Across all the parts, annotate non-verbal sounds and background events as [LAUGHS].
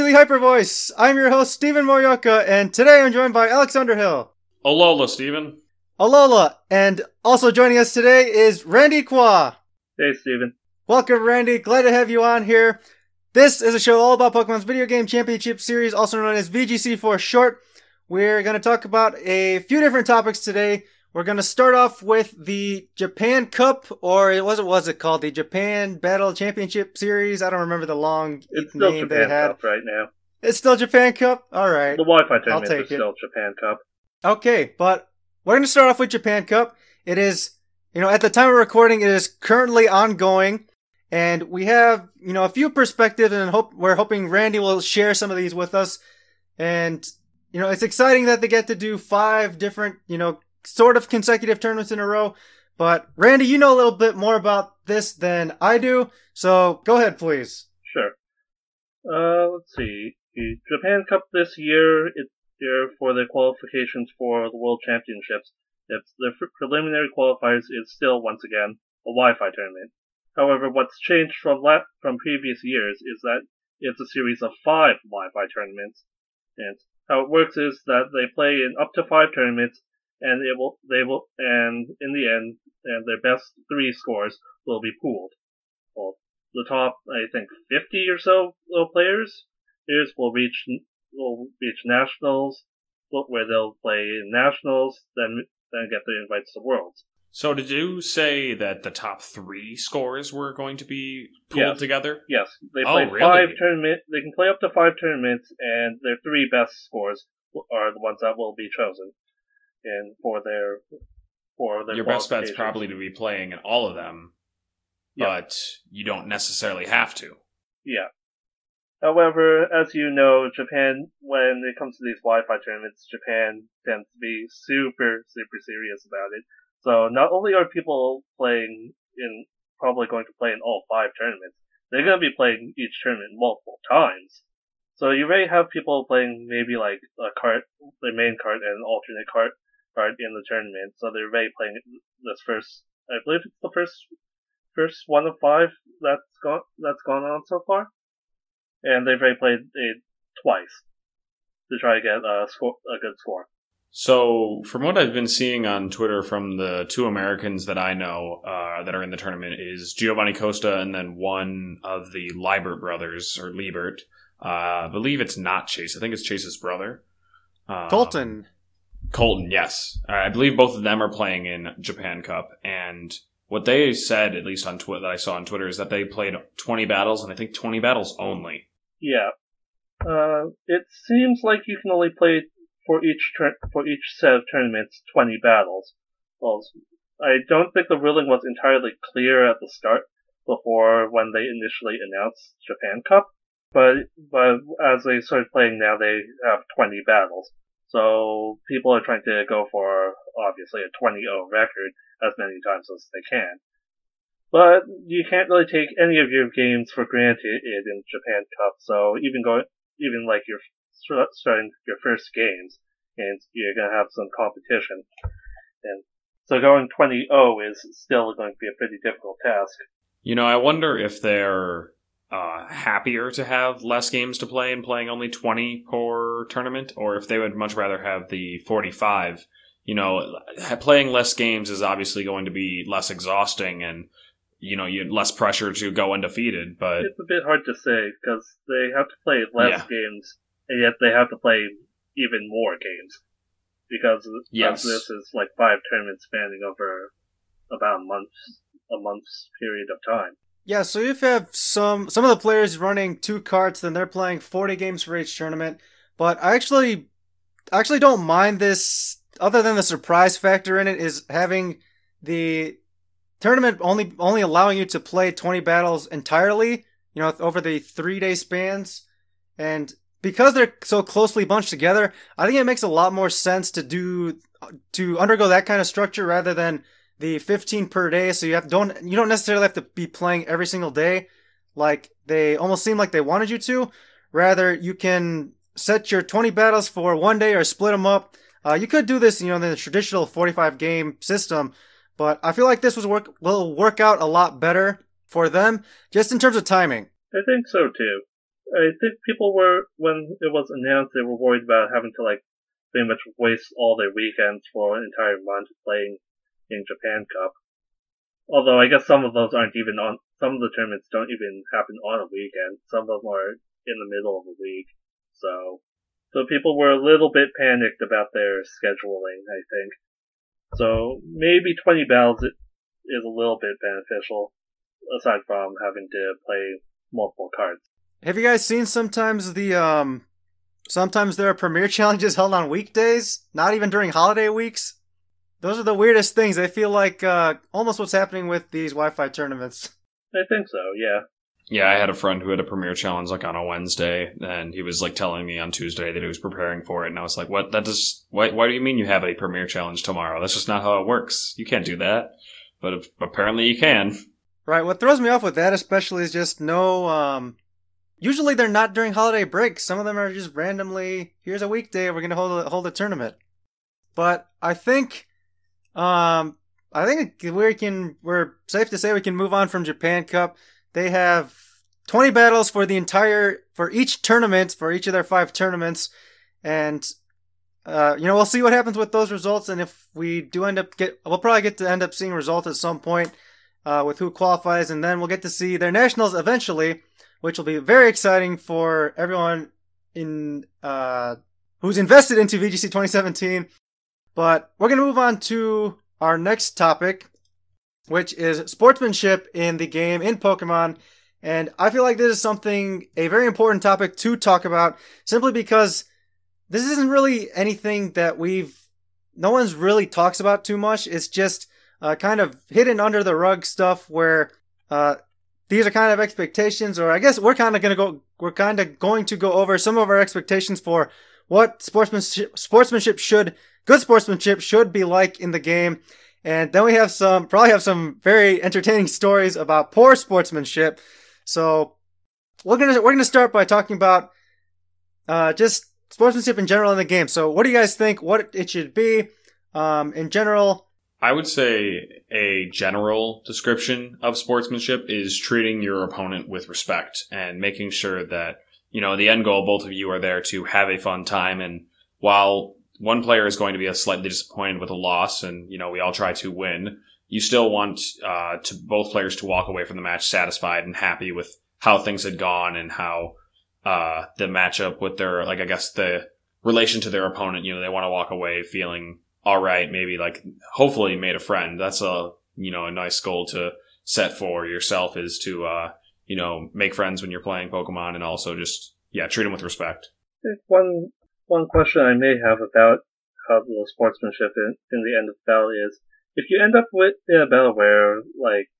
to the Hyper Voice. I'm your host, Stephen Morioka, and today I'm joined by Alex Underhill. Alola, Stephen. Alola, and also joining us today is Randy Kwa. Hey, Stephen. Welcome, Randy. Glad to have you on here. This is a show all about Pokemon's Video Game Championship Series, also known as VGC for short. We're going to talk about a few different topics today. We're going to start off with the Japan Cup, or it was it was it called the Japan Battle Championship Series? I don't remember the long It's name Japan they had. Cup right now. It's still Japan Cup. All right. The Wi-Fi tournament is it. still Japan Cup. Okay, but we're going to start off with Japan Cup. It is, you know, at the time of recording, it is currently ongoing, and we have, you know, a few perspectives, and hope we're hoping Randy will share some of these with us. And you know, it's exciting that they get to do five different, you know, sort of consecutive tournaments in a row. But Randy, you know a little bit more about this than I do, so go ahead, please. Sure. Uh, let's see. The Japan Cup this year, it's here for the qualifications for the World Championships. It's the preliminary qualifiers is still once again a Wi-Fi tournament. However, what's changed from la- from previous years is that it's a series of five Wi-Fi tournaments, and how it works is that they play in up to five tournaments, and it will they will and in the end, and their best three scores will be pooled. Well, the top I think 50 or so players players will reach will reach nationals, where they'll play nationals, then then get the invites to worlds. So, did you say that the top three scores were going to be pulled Yes. together? Yes, they Oh, play really? five tournament. They can play up to five tournaments, and their three best scores are the ones that will be chosen, and for their for their Your best bet's probably to be playing in all of them, Yeah. but you don't necessarily have to. Yeah. However, as you know, Japan, when it comes to these Wi-Fi tournaments, Japan tends to be super, super serious about it. So not only are people playing in, probably going to play in all five tournaments, they're going to be playing each tournament multiple times. So you may have people playing maybe like a cart, the main cart and an alternate card, card in the tournament. So they're already playing this first, I believe it's the first, first one of five that's gone, that's gone on so far and they've already played it twice to try to get a score, a good score. So, from what I've been seeing on Twitter from the two Americans that I know uh, that are in the tournament is Giovanni Costa and then one of the Lybbert brothers or Lybbert. Uh, I believe it's not Chase. I think it's Chase's brother. Um, Colton. Colton, yes. Uh, I believe both of them are playing in Japan Cup, and what they said, at least on Twitter, that I saw on Twitter, is that they played 20 battles, and I think 20 battles only. Yeah. Uh, it seems like you can only play for each for each set of tournaments 20 battles. Well, I don't think the ruling was entirely clear at the start before when they initially announced Japan Cup, but but as they started playing now, they have 20 battles. So people are trying to go for obviously a 20-0 record as many times as they can. But you can't really take any of your games for granted in Japan Cup. So even going, even like you're starting your first games, and you're gonna have some competition, and so going 20-0 is still going to be a pretty difficult task. You know, I wonder if they're uh, happier to have less games to play and playing only 20 per tournament, or if they would much rather have the 45. You know, playing less games is obviously going to be less exhausting and, you know, you less pressure to go undefeated, but It's a bit hard to say because they have to play less Yeah. games, and yet they have to play even more games because Yes. this is like five tournaments spanning over about a month, a month's period of time. Yeah, so if you have some some of the players running two carts, then they're playing forty games for each tournament. But I actually actually don't mind this other than the surprise factor in it is having the tournament only only allowing you to play twenty battles entirely, you know, over the three day spans. And because they're so closely bunched together, I think it makes a lot more sense to do to undergo that kind of structure rather than the 15 per day so you have don't you don't necessarily have to be playing every single day like they almost seem like they wanted you to. Rather you can set your 20 battles for one day or split them up. Uh, you could do this you know in the traditional 45 game system but i feel like this was work will work out a lot better for them just in terms of timing. I think so too. I think people were when it was announced they were worried about having to like pretty much waste all their weekends for an entire month playing in Japan Cup. Although I guess some of those aren't even on. Some of the tournaments don't even happen on a weekend. Some of them are in the middle of the week. So, so people were a little bit panicked about their scheduling. I think. So maybe 20 battles is a little bit beneficial, aside from having to play multiple cards. Have you guys seen sometimes the um sometimes there are premier [LAUGHS] challenges held on weekdays, not even during holiday weeks? Those are the weirdest things. I feel like uh almost what's happening with these Wi-Fi tournaments. I think so, yeah. Yeah, I had a friend who had a premiere challenge like on a Wednesday, and he was like telling me on Tuesday that he was preparing for it, and I was like, "What? That does? Why? Why do you mean you have a premiere challenge tomorrow? That's just not how it works. You can't do that." But apparently, you can. Right. What throws me off with that, especially, is just no. Um, usually, they're not during holiday breaks. Some of them are just randomly. Here's a weekday. We're gonna hold a, hold a tournament. But I think, um, I think we can. We're safe to say we can move on from Japan Cup. They have 20 battles for the entire for each tournament for each of their five tournaments. And uh, you know we'll see what happens with those results. And if we do end up get we'll probably get to end up seeing results at some point uh, with who qualifies. And then we'll get to see their nationals eventually which will be very exciting for everyone in uh, who's invested into VGC 2017 but we're going to move on to our next topic which is sportsmanship in the game in Pokemon. And I feel like this is something, a very important topic to talk about, simply because this isn't really anything that we've, no one's really talks about too much. It's just uh, kind of hidden under the rug stuff where uh, these are kind of expectations, or I guess we're kind of going to go, we're kind of going to go over some of our expectations for what sportsmanship, sportsmanship should, good sportsmanship should be like in the game. And then we have some, probably have some very entertaining stories about poor sportsmanship. So we're gonna we're gonna start by talking about uh, just sportsmanship in general in the game. So what do you guys think? What it should be um, in general? I would say a general description of sportsmanship is treating your opponent with respect and making sure that you know the end goal. Both of you are there to have a fun time, and while one player is going to be a slightly disappointed with a loss, and you know we all try to win. You still want uh, to both players to walk away from the match satisfied and happy with how things had gone and how uh, the matchup with their like I guess the relation to their opponent. You know they want to walk away feeling all right, maybe like hopefully made a friend. That's a you know a nice goal to set for yourself is to uh, you know make friends when you're playing Pokemon and also just yeah treat them with respect. One one question I may have about how the sportsmanship in, in the end of the battle is, if you end up with in a battle where like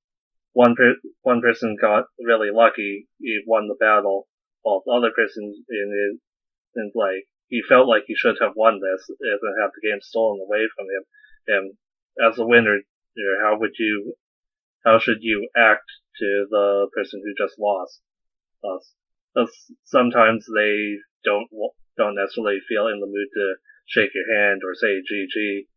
one per- one person got really lucky, he won the battle, while the other person in it, and like he felt like he should have won this and have the game stolen away from him. And as a winner, how would you, how should you act to the person who just lost? Uh, sometimes they don't don't necessarily feel in the mood to shake your hand or say GG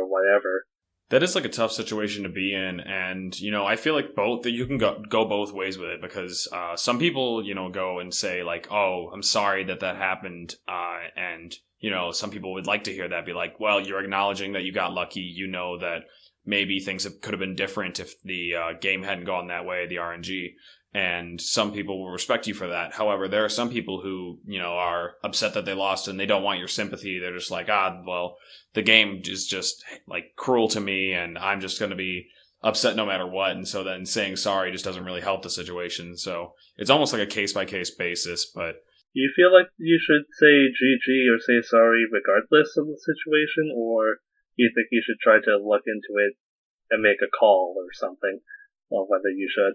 or whatever. That is like a tough situation to be in, and you know I feel like both that you can go go both ways with it because uh, some people you know go and say like, "Oh, I'm sorry that that happened," uh, and you know some people would like to hear that be like, "Well, you're acknowledging that you got lucky. You know that maybe things could have been different if the uh, game hadn't gone that way, the RNG." And some people will respect you for that. However, there are some people who, you know, are upset that they lost and they don't want your sympathy. They're just like, ah, well, the game is just like cruel to me and I'm just going to be upset no matter what. And so then saying sorry just doesn't really help the situation. So it's almost like a case by case basis, but. Do you feel like you should say GG or say sorry regardless of the situation, or do you think you should try to look into it and make a call or something on whether you should?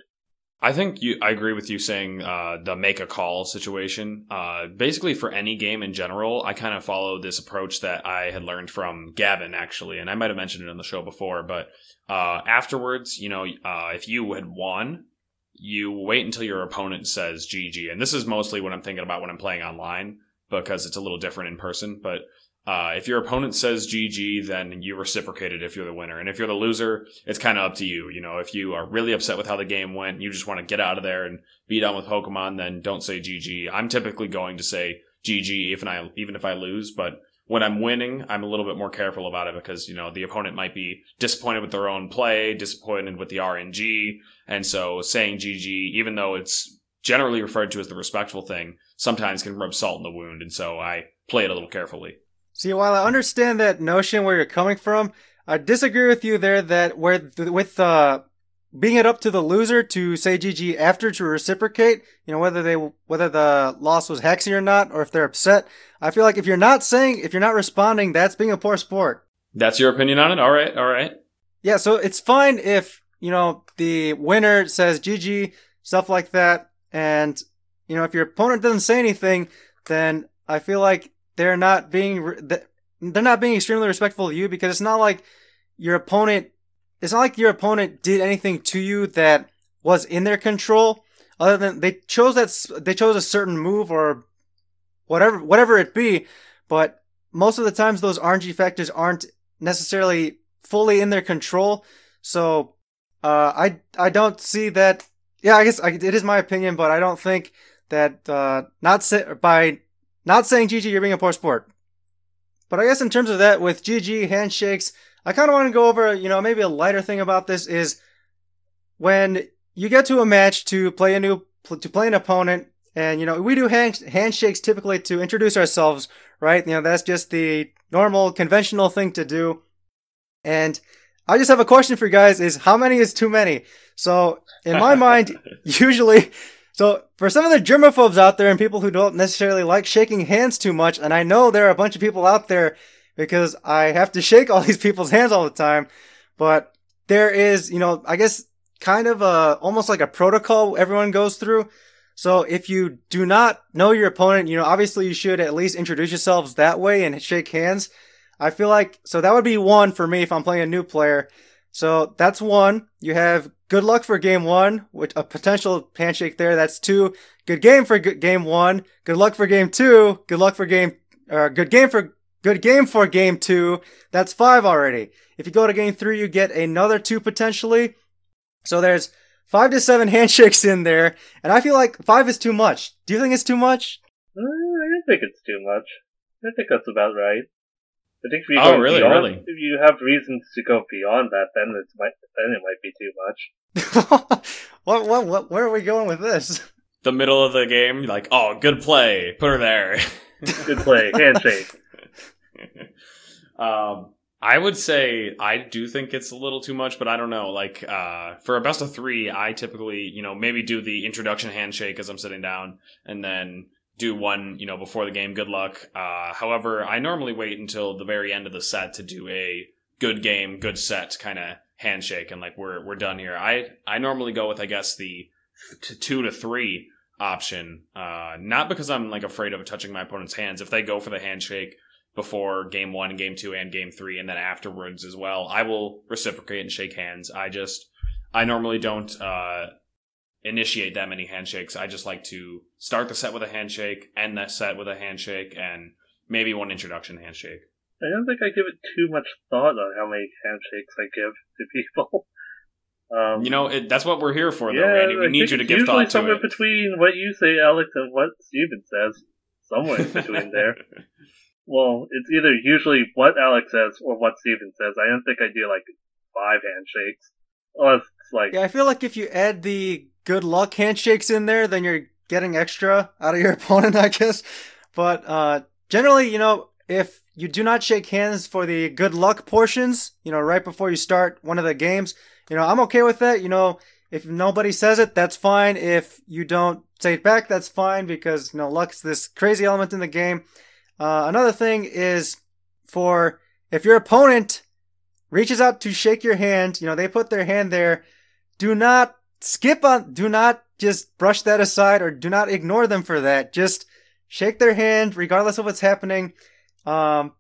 I think you. I agree with you saying uh, the make a call situation. Uh, basically, for any game in general, I kind of follow this approach that I had learned from Gavin actually, and I might have mentioned it on the show before. But uh, afterwards, you know, uh, if you had won, you wait until your opponent says GG, and this is mostly what I'm thinking about when I'm playing online. because it's a little different in person. But uh, if your opponent says GG, then you reciprocate it if you're the winner. And if you're the loser, it's kind of up to you. You know, if you are really upset with how the game went, you just want to get out of there and be done with Pokemon, then don't say GG. I'm typically going to say GG even I even if I lose, but when I'm winning, I'm a little bit more careful about it because, you know, the opponent might be disappointed with their own play, disappointed with the RNG. And so saying GG, even though it's generally referred to as the respectful thing, sometimes can rub salt in the wound. And so I play it a little carefully. See, while I understand that notion where you're coming from, I disagree with you there that where with uh, being it up to the loser to say GG after to reciprocate, you know, whether they, whether the loss was hexy or not, or if they're upset. I feel like if you're not saying, if you're not responding, that's being a poor sport. That's your opinion on it? All right. All right. Yeah. So it's fine if, you know, the winner says GG, stuff like that. And, you know, if your opponent doesn't say anything, then I feel like they're not being, they're not being extremely respectful to you because it's not like your opponent it's not like your opponent did anything to you that was in their control other than they chose that they chose a certain move or whatever whatever it be but most of the times those RNG factors aren't necessarily fully in their control. So uh, I I don't see that yeah I guess I, it is my opinion but I don't think that uh, not say, by not saying GG you're being a poor sport but I guess in terms of that with GG handshakes I kind of want to go over, you know, maybe a lighter thing about this is when you get to a match to play a new, to play an opponent, and, you know, we do hand, handshakes typically to introduce ourselves, right? You know, that's just the normal, conventional thing to do. And I just have a question for you guys is how many is too many? So, in my [LAUGHS] mind, usually, so for some of the germaphobes out there and people who don't necessarily like shaking hands too much, and I know there are a bunch of people out there because I have to shake all [LAUGHS] these people's hands all the time. But there is, you know, I guess kind of a, almost like a protocol everyone goes through. So if you do not know your opponent, you know, obviously you should at least introduce yourselves that way and shake hands. I feel like, so that would be one for me if I'm playing a new player. So that's one. You have good luck for game one, with a potential handshake there. That's two. Good game for game one. Good luck for game two. Good luck for game, uh, good game for Good game for game two. That's five already. If you go to game three, you get another two potentially. So there's five to seven [LAUGHS] handshakes in there, and I feel like five is too much. Do you think it's too much? Uh, I don't think it's too much. I think that's about right. I think if you oh, really, beyond, really? if you have reasons to go beyond that, then it might then it might be too much. [LAUGHS] what, what, what, where are we going with this? The middle of the game, like, oh, good play, put her there. [LAUGHS] good play, handshake. [LAUGHS] um, I would say I do think it's a little too much, but I don't know. Like uh, for a best of three, I typically, you know, maybe do the introduction handshake as I'm sitting down, and then do one, you know, before the game. Good luck. Uh, however, I normally wait until the very end of the set to do a good game, good set kind of handshake, and like we're we're done here. I I normally go with I guess the t- two to three option, uh, not because I'm like afraid of touching my opponent's hands. If they go for the handshake before game one, game two, and game three, and then afterwards as well. I will reciprocate and shake hands. I just, I normally don't uh, initiate that many handshakes. I just like to start the set with a handshake, end that set with a handshake, and maybe one introduction handshake. I don't think I give it too much thought on how many handshakes I give [LAUGHS] to people. Um, you know, it, that's what we're here for, though, yeah, Randy. We I need you to give thought to somewhere between what you say, Alex, and what Stephen says. Somewhere in between [LAUGHS] there. Well, it's either usually what Alex says or what Stephen says. I don't think I do like five handshakes. Unless it's like. Yeah, I feel like if you add the good luck handshakes in there, then you're getting extra out of your [LAUGHS] opponent, I guess. But uh, generally, you know, if you do not shake hands for the good luck portions, you know, right before you start one of the games, you know, I'm okay with that. You know, if nobody says it, that's fine. If you don't say it back, that's fine because, you know, luck's this crazy element in the game. Uh, another thing is for if your opponent reaches out to shake your hand, you know, they put their hand there, do not skip on, do not just brush that aside or do not ignore them for that. Just shake their hand regardless of what's happening. Um,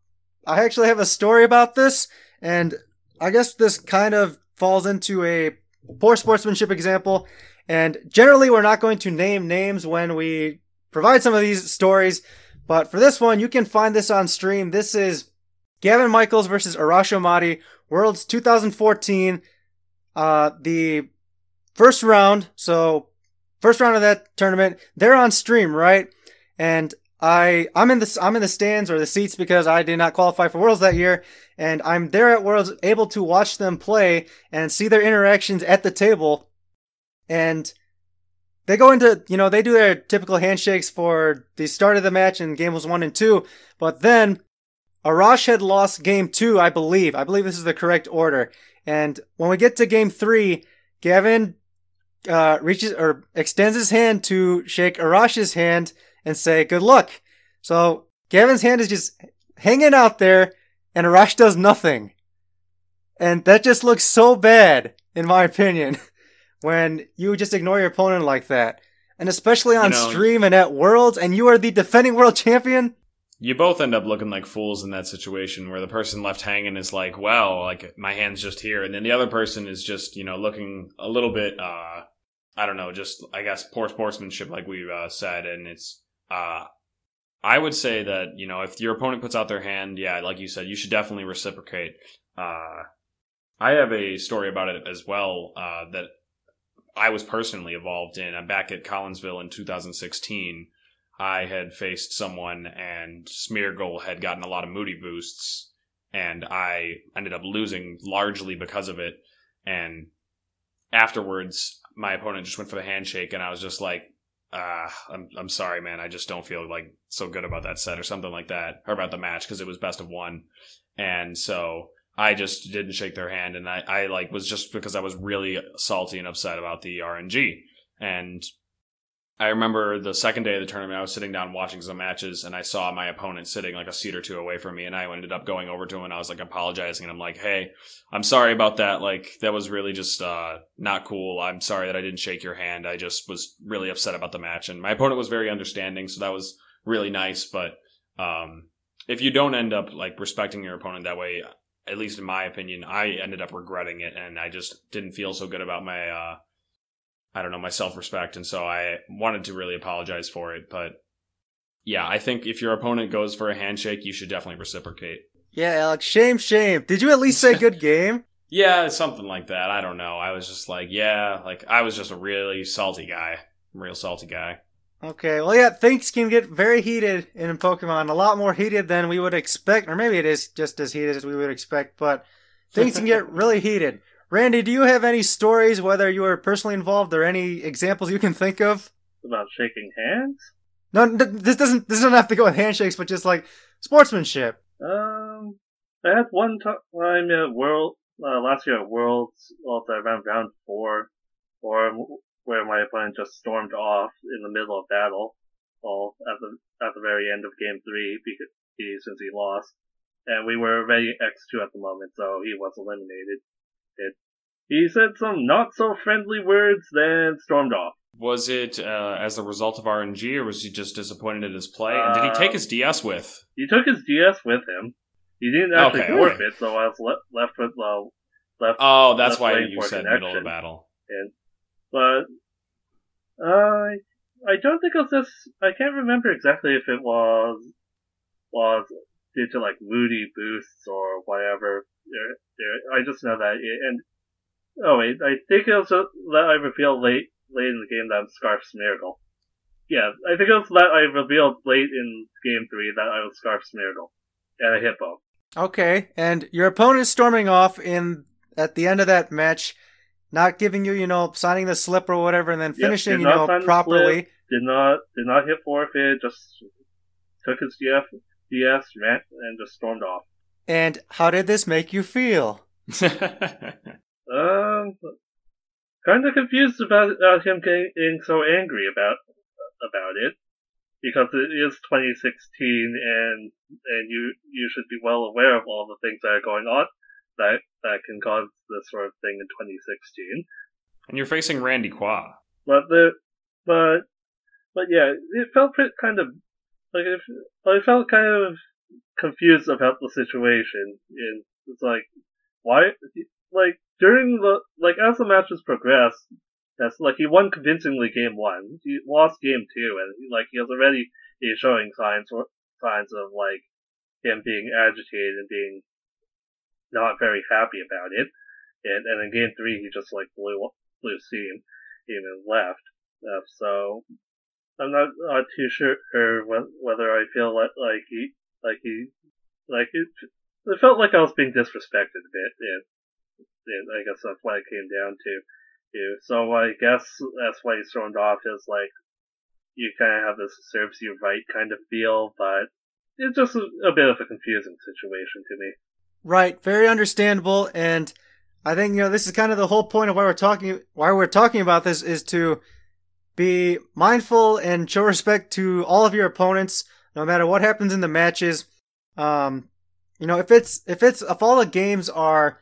I actually have a story about this, and I guess this kind of falls into a poor sportsmanship example. And generally, we're not going to name names when we provide some of these stories, But for this one, you can find this on stream. This is Gavin Michaels versus Arash Ahmadi, Worlds 2014. Uh, the first round, so first round of that tournament, they're on stream, right? And I I'm in the I'm in the stands or the seats because I did not qualify for Worlds that year, and I'm there at Worlds able to watch them play and see their interactions at the table, and they go into you know they do their typical handshakes for the start of the match and game was one and two, but then Arash had lost game two, I believe. I believe this is the correct order, and when we get to game three, Gavin uh, reaches or extends his hand to shake Arash's hand and say good luck. So Gavin's hand is just hanging out there and Arash does nothing. And that just looks so bad, in my opinion, [LAUGHS] when you just ignore your opponent like that. And especially on You know- stream and at Worlds, and you are the defending world champion. You both end up looking like fools in that situation where the person left hanging is like, well, like my hand's just here. And then the other person is just, you know, looking a little bit, uh, I don't know, just, I guess, poor sportsmanship, like we uh, said. And it's, uh, I would say that, you know, if your opponent puts out their hand, yeah, like you said, you should definitely reciprocate. Uh, I have a story about it as well, uh, that I was personally involved in. I'm back at Collinsville in 2016. I had faced someone and Smeargle had gotten a lot of moody boosts and I ended up losing largely because of it. And afterwards, my opponent just went for the handshake and I was just like, ah, I'm, I'm sorry, man. I just don't feel like so good about that set or something like that or about the match because it was best of one. And so I just didn't shake their hand and I, I like was just because I was really salty and upset about the RNG. And I remember the second day of the tournament, I was sitting down watching some matches, and I saw my opponent sitting like a seat or two away from me, and I ended up going over to him, and I was like apologizing, and I'm like, "Hey, I'm sorry about that. Like that was really just uh, not cool. I'm sorry that I didn't shake your hand. I just was really upset about the match." And my opponent was very understanding, so that was really nice. But um, if you don't end up like respecting your opponent that way, at least in my opinion, I ended up regretting it, and I just didn't feel so good about my. Uh, I don't know, my self respect. And so I wanted to really apologize for it. But yeah, I think if your opponent goes for a handshake, you should definitely reciprocate. Yeah, Alex, shame, shame. Did you at least say good game? [LAUGHS] Yeah, something like that. I don't know. I was just like, yeah, like I was just a really salty guy. Real salty guy. Okay, well, yeah, things can get very heated in Pokemon, a lot more heated than we would expect, or maybe it is just as heated as we would expect, but things can get [LAUGHS] really heated. Randy, do you have any stories, whether you were personally involved or any examples you can think of? About shaking hands? No, this doesn't. This doesn't have to go with handshakes, but just like sportsmanship. Um, I had one time at World uh, last year at Worlds, also around round four, or where my opponent just stormed off in the middle of battle, all at the at the very end of game three because he since he lost, and we were already X two at the moment, so he was eliminated. It, he said some not so friendly words, then stormed off. Was it uh, as a result of RNG, or was he just disappointed in his play? and did he take Uh, his DS with? He took his DS with him. He didn't actually Okay, forfeit, okay. so I was le- left with uh, left Oh, that's That's why you said middle of the connection. battle. but uh, I don't think it was this. I can't remember exactly if it was was due to like moody boosts or whatever. There, there, I just know that and oh wait, I think it was that I revealed late late in the game that I'm Scarf Smeargle. Yeah, I think it was that I revealed late in game three that I was Scarf Smeargle and a hippo. Okay, and your opponent is storming off in at the end of that match, not giving you, you know, signing the slip or whatever, and then finishing, did you know, properly. slip. Did not did not hit forfeit. Just took his DF, DS, ran, and just stormed off. And how did this make you feel? [LAUGHS] Um, kind of confused about, about him getting so angry about about it because it is 2016 and and you you should be well aware of all the things that are going on that that can cause this sort of thing in 2016. and you're facing Randy Kwa. But the but but yeah, it felt pretty, kind of like it, I felt kind of confused about the situation. And it's like why like during the like as the matches progressed, that's like he won convincingly game one. He lost game two, and like he was already he's showing signs signs of like him being agitated and being not very happy about it. And, and in game three, he just like blew, blew steam and left. Uh, so I'm not, not too sure whether I feel like, like he, like he, like it, it felt like I was being disrespected a bit, and, and I guess that's what it came down to. You. so I guess that's why he's thrown off is like, you kind of have this serves you right kind of feel, but it's just a, a bit of a confusing situation to me. Right, very understandable, and I think you know this is kind of the whole point of why we're talking why we're talking about this is to be mindful and show respect to all of your opponents, no matter what happens in the matches. Um, you know, if it's if it's if all the games are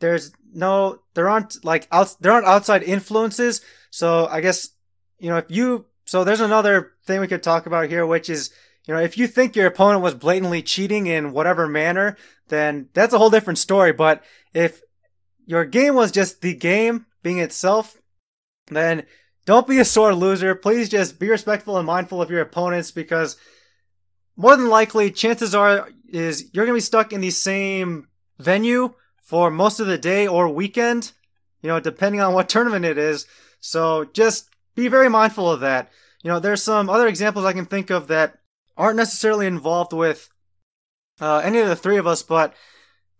there's no there aren't like out there aren't outside influences. So I guess you know if you so there's another thing we could talk about here, which is you know if you think your opponent was blatantly cheating in whatever manner, then that's a whole different story. But if your game was just the game being itself, then don't be a sore loser. Please just be respectful and mindful of your opponents because more than likely, chances are is you're gonna be stuck in the same venue for most of the day or weekend, you know, depending on what tournament it is. So just be very mindful of that. You know, there's some other examples I can think of that aren't necessarily involved with uh, any of the three of us, but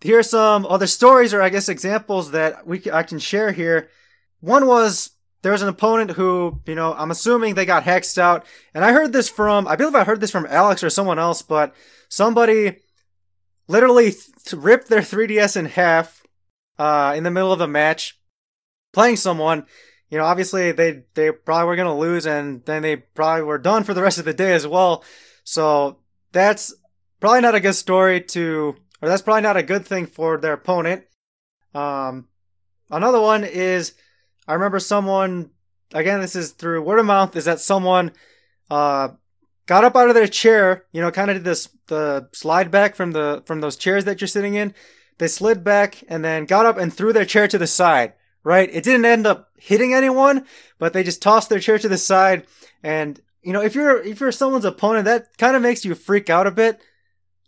here are some other stories or I guess examples that we I can share here. One was there was an opponent who, you know, I'm assuming they got hexed out. And I heard this from, I believe I heard this from Alex or someone else, but somebody literally th- ripped their 3DS in half uh, in the middle of a match playing someone. You know, obviously they, they probably were to lose and then they probably were done for the rest of the day as well. So that's probably not a good story to, or that's probably not a good thing for their opponent. Um, another one is, I remember someone, again, this is through word of mouth, is that someone uh, got up out of their chair, you know, kind of did this the slide back from the from those chairs that you're sitting in. They slid back and then got up and threw their chair to the side. Right? It didn't end up hitting anyone, but they just tossed their chair to the side. And you know, if you're if you're someone's opponent, that kind of makes you freak out a bit.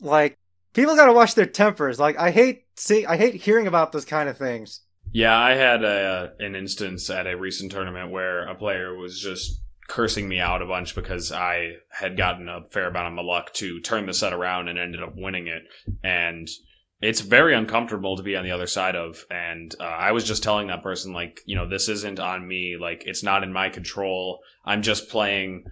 Like people got to watch their tempers. Like I hate see I hate hearing about those kind of things. Yeah, I had a, an instance at a recent tournament where a player was just cursing me out a bunch because I had gotten a fair amount of luck to turn the set around and ended up winning it. And it's very uncomfortable to be on the other side of. And uh, I was just telling that person, like, you know, this isn't on me. Like, it's not in my control. I'm just playing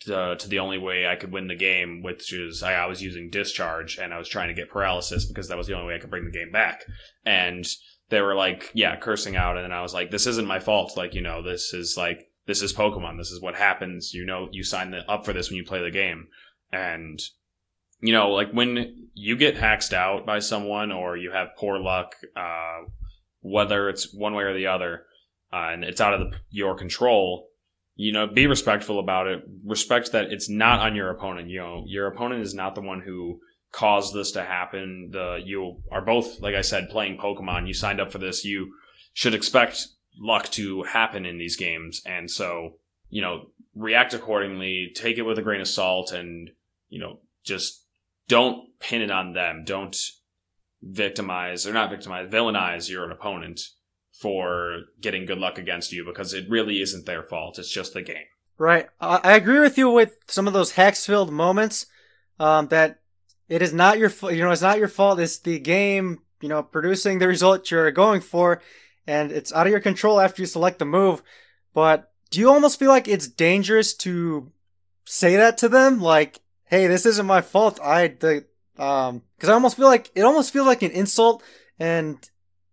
to, to the only way I could win the game, which is I, I was using discharge and I was trying to get paralysis because that was the only way I could bring the game back. And they were like, yeah, cursing out. And then I was like, this isn't my fault. Like, you know, this is like, this is Pokemon. This is what happens. You know, you sign up for this when you play the game. And, you know, like when you get hacked out by someone or you have poor luck, uh, whether it's one way or the other, uh, and it's out of the, your control, you know, be respectful about it. Respect that it's not on your opponent. You know, your opponent is not the one who caused this to happen. The you are both, like I said, playing Pokemon. You signed up for this. You should expect luck to happen in these games, and so you know react accordingly. Take it with a grain of salt, and you know just don't pin it on them. Don't victimize or not victimize, villainize your opponent for getting good luck against you because it really isn't their fault. It's just the game. Right. I agree with you with some of those hex filled moments um, that it is not your you know it's not your fault. It's the game you know producing the result you're going for, and it's out of your control after you select the move. But do you almost feel like it's dangerous to say that to them? Like, hey, this isn't my fault. I the um because I almost feel like it almost feels like an insult. And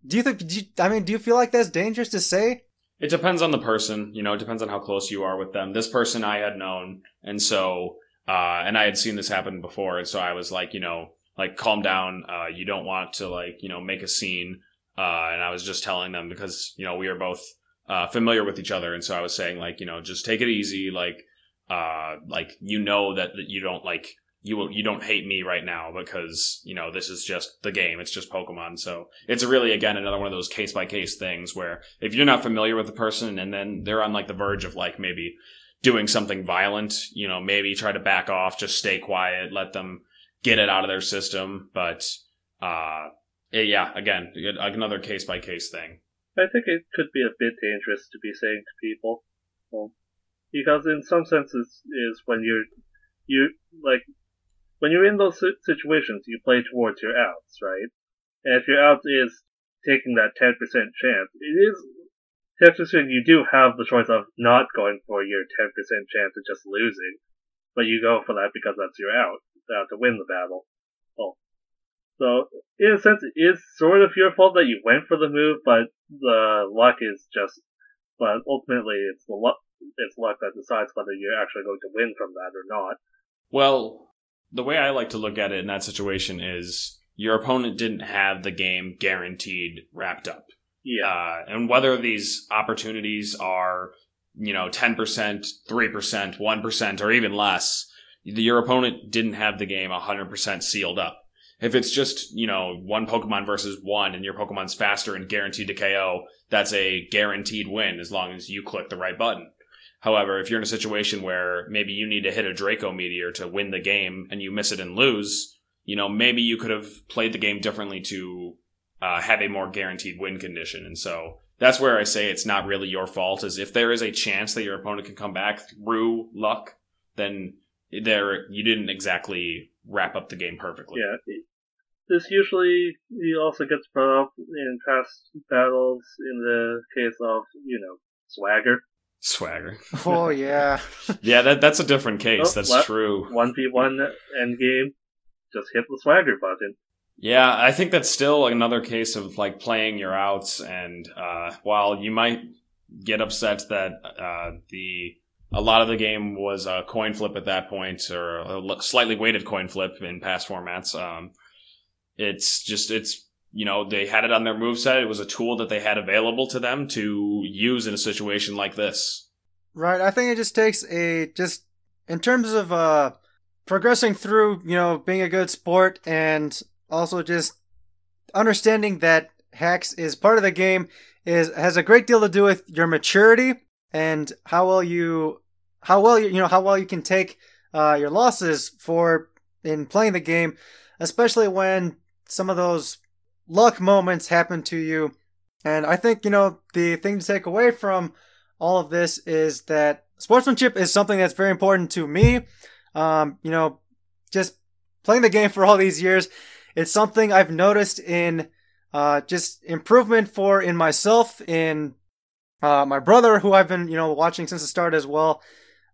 do you think? Do you, I mean, do you feel like that's dangerous to say? It depends on the person. You know, it depends on how close you are with them. This person I had known, and so uh, and I had seen this happen before, and so I was like, you know, like calm down. Uh, you don't want to like, you know, make a scene. Uh, and I was just telling them because you know we are both uh, familiar with each other, and so I was saying like, you know, just take it easy. Like, uh, like you know that, that you don't like you you don't hate me right now because you know this is just the game. It's just Pokemon. So it's really again another one of those case by case things where if you're not familiar with the person and then they're on like the verge of like maybe doing something violent, you know, maybe try to back off, just stay quiet, let them get it out of their system. But, uh, yeah, again, another case by case thing. I think it could be a bit dangerous to be saying to people, well, because in some senses is when you're, you, like, when you're in those situations, you play towards your outs, right? And if your out is taking that 10% chance, it is 10% you do have the choice of not going for your 10% chance of just losing, but you go for that because that's your out, uh, to win the battle. Well, so, in a sense, it is sort of your fault that you went for the move, but the luck is just, but ultimately it's the luck, it's luck that decides whether you're actually going to win from that or not. Well, the way I like to look at it in that situation is your opponent didn't have the game guaranteed wrapped up. Yeah. Uh, and whether these opportunities are, you know, 10%, 3%, 1%, or even less, your opponent didn't have the game 100% sealed up. If it's just, you know, one Pokemon versus one and your Pokemon's faster and guaranteed to KO, that's a guaranteed win as long as you click the right button. However, if you're in a situation where maybe you need to hit a Draco Meteor to win the game and you miss it and lose, you know, maybe you could have played the game differently to uh, have a more guaranteed win condition. And so that's where I say it's not really your fault. Is if there is a chance that your opponent can come back through luck, then there you didn't exactly wrap up the game perfectly. Yeah. This usually also gets brought up in past battles in the case of, you know, swagger. Swagger. [LAUGHS] Oh yeah. [LAUGHS] yeah, that that's a different case. Oh, that's true. One v one end game. Just hit the swagger button. Yeah, I think that's still another case of like playing your outs, and uh, while you might get upset that uh, the a lot of the game was a coin flip at that point, or a slightly weighted coin flip in past formats. Um, it's just it's you know they had it on their move set. It was a tool that they had available to them to use in a situation like this. Right. I think it just takes a just in terms of uh progressing through, you know, being a good sport and also just understanding that hacks is part of the game is has a great deal to do with your maturity and how well you how well you, you know how well you can take uh, your losses for in playing the game, especially when some of those luck moments happen to you. And I think you know the thing to take away from all of this is that sportsmanship is something that's very important to me. Um, you know, just playing the game for all these years it's something I've noticed in uh, just improvement for in myself, in uh, my brother, who I've been you know watching since the start as well.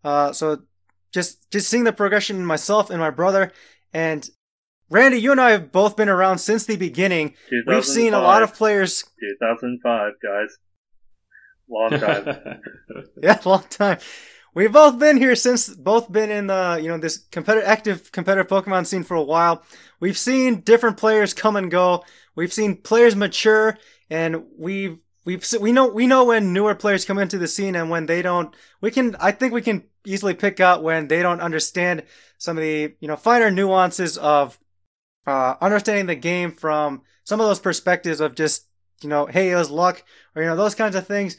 Uh, so just just seeing the progression in myself and my brother, and Randy, you and I have both been around since the beginning. We've seen a lot of players. 2005, guys. Long time. [LAUGHS] yeah, long time. We've both been here since both been in the you know this competitive active competitive Pokemon scene for a while. We've seen different players come and go. We've seen players mature, and we've we've we know we know when newer players come into the scene and when they don't. We can I think we can easily pick out when they don't understand some of the you know finer nuances of uh, understanding the game from some of those perspectives of just you know hey it was luck or you know those kinds of things.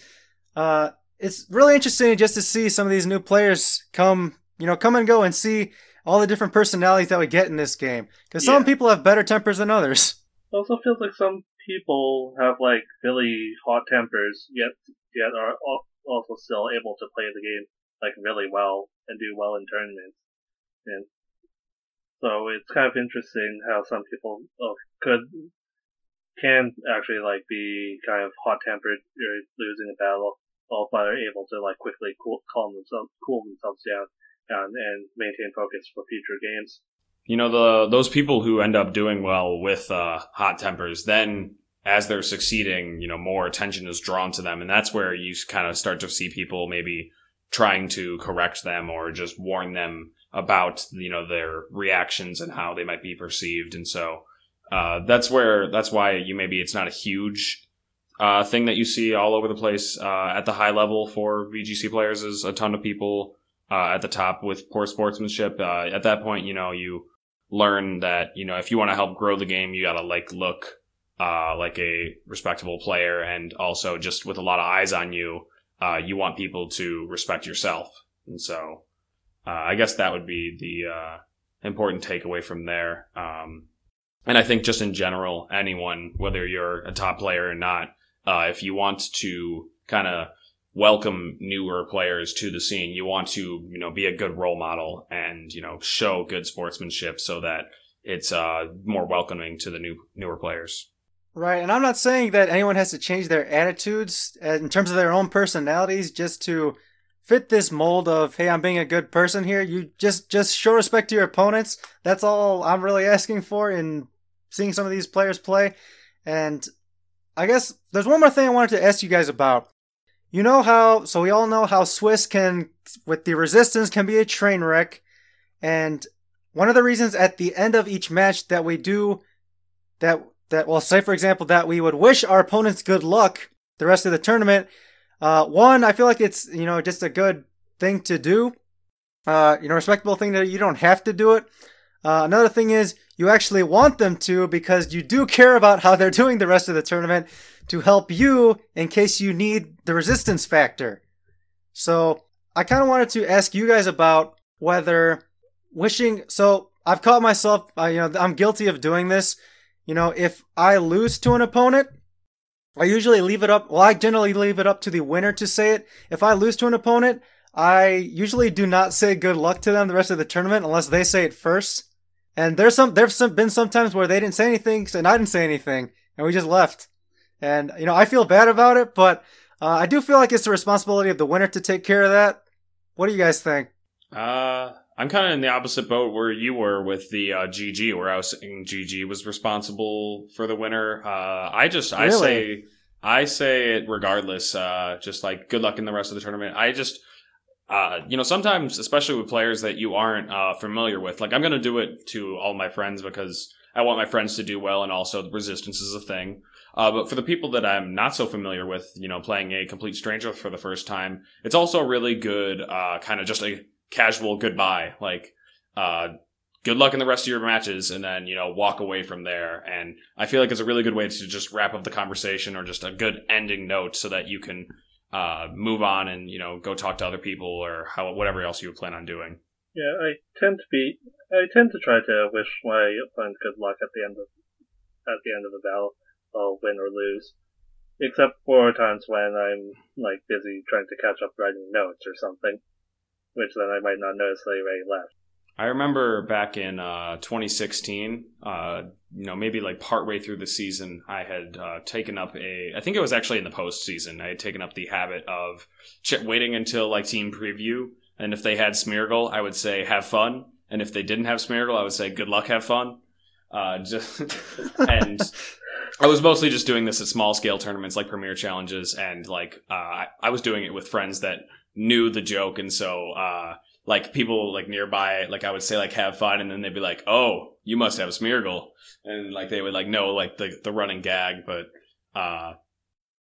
Uh, it's really interesting just to see some of these new players come, you know, come and go and see all the different personalities that we get in this game. Because yeah. some people have better tempers than others. It also feels like some people have like really hot tempers, yet yet are also still able to play the game like really well and do well in tournaments. And so it's kind of interesting how some people oh, could can actually like be kind of hot tempered or losing a battle all but are able to like quickly cool, calm themselves, cool themselves down, and, and maintain focus for future games. You know, the those people who end up doing well with uh, hot tempers, then as they're succeeding, you know, more attention is drawn to them, and that's where you kind of start to see people maybe trying to correct them or just warn them about you know their reactions and how they might be perceived, and so. Uh, that's where that's why you maybe it's not a huge uh, thing that you see all over the place uh, at the high level for VGC players is a ton of people uh, at the top with poor sportsmanship. Uh, at that point, you know, you learn that, you know, if you want to help grow the game, you got to like look uh, like a respectable player and also just with a lot of eyes on you, uh, you want people to respect yourself. And so, uh, I guess that would be the uh, important takeaway from there. Um, and I think just in general, anyone, whether you're a top player or not, uh, if you want to kind of welcome newer players to the scene, you want to, you know, be a good role model and, you know, show good sportsmanship so that it's uh, more welcoming to the new newer players. Right, and I'm not saying that anyone has to change their attitudes uh, in terms of their own personalities just to fit this mold of hey, I'm being a good person here. You just just show respect to your opponents. That's all I'm really asking for in seeing some of these players play. And I guess there's one more thing I wanted to ask you guys about. You know how so we all know how Swiss can with the resistance can be a train wreck. And one of the reasons at the end of each match that we do that that well say for example that we would wish our opponents good luck the rest of the tournament uh, one i feel like it's you know just a good thing to do. Uh, you know respectable thing that you don't have to do it. Uh, another thing is you actually want them to because you do care about how they're doing the rest of the tournament to help you in case you need the resistance factor so i kind of wanted to ask you guys about whether wishing. So I've caught myself. Uh, you know, I'm guilty of doing this. You know, if I lose to an opponent, I usually leave it up. Well, I generally leave it up to the winner to say it. If I lose to an opponent, I usually do not say good luck to them the rest of the tournament unless they say it first. And there's some there's some, been some times where they didn't say anything and I didn't say anything and we just left. And you know I feel bad about it, but uh, I do feel like it's the responsibility of the winner to take care of that. What do you guys think? Uh, I'm kind of in the opposite boat where you were with the uh, GG, where I was saying GG was responsible for the winner. Uh, I just I say I say it regardless. Uh, just like good luck in the rest of the tournament. I just uh, you know sometimes, especially with players that you aren't uh, familiar with, like I'm gonna do it to all my friends because I want my friends to do well, and also the resistance is a thing. Uh, but for the people that I'm not so familiar with, you know, playing a complete stranger for the first time, it's also really good, uh, kind of just a casual goodbye. Like, uh, good luck in the rest of your matches and then, you know, walk away from there. And I feel like it's a really good way to just wrap up the conversation or just a good ending note so that you can, uh, move on and, you know, go talk to other people or how, whatever else you plan on doing. Yeah, I tend to be. I tend to try to wish my opponent good luck at the end of at the end of the battle, I'll win or lose. Except for times when I'm like busy trying to catch up writing notes or something, which then I might not notice they already left. I remember back in uh, 2016, uh, you know, maybe like partway through the season, I had uh, taken up a. I think it was actually in the postseason. I had taken up the habit of ch- waiting until like team preview, and if they had Smeargle, I would say have fun, and if they didn't have Smeargle, I would say good luck, have fun. Uh, just [LAUGHS] and I was mostly just doing this at small scale tournaments like Premier Challenges, and like uh, I- I was doing it with friends that knew the joke, and so uh, like people like nearby, like I would say like have fun, and then they'd be like, "Oh, you must have Smeargle," and like they would like know like the the running gag, but uh,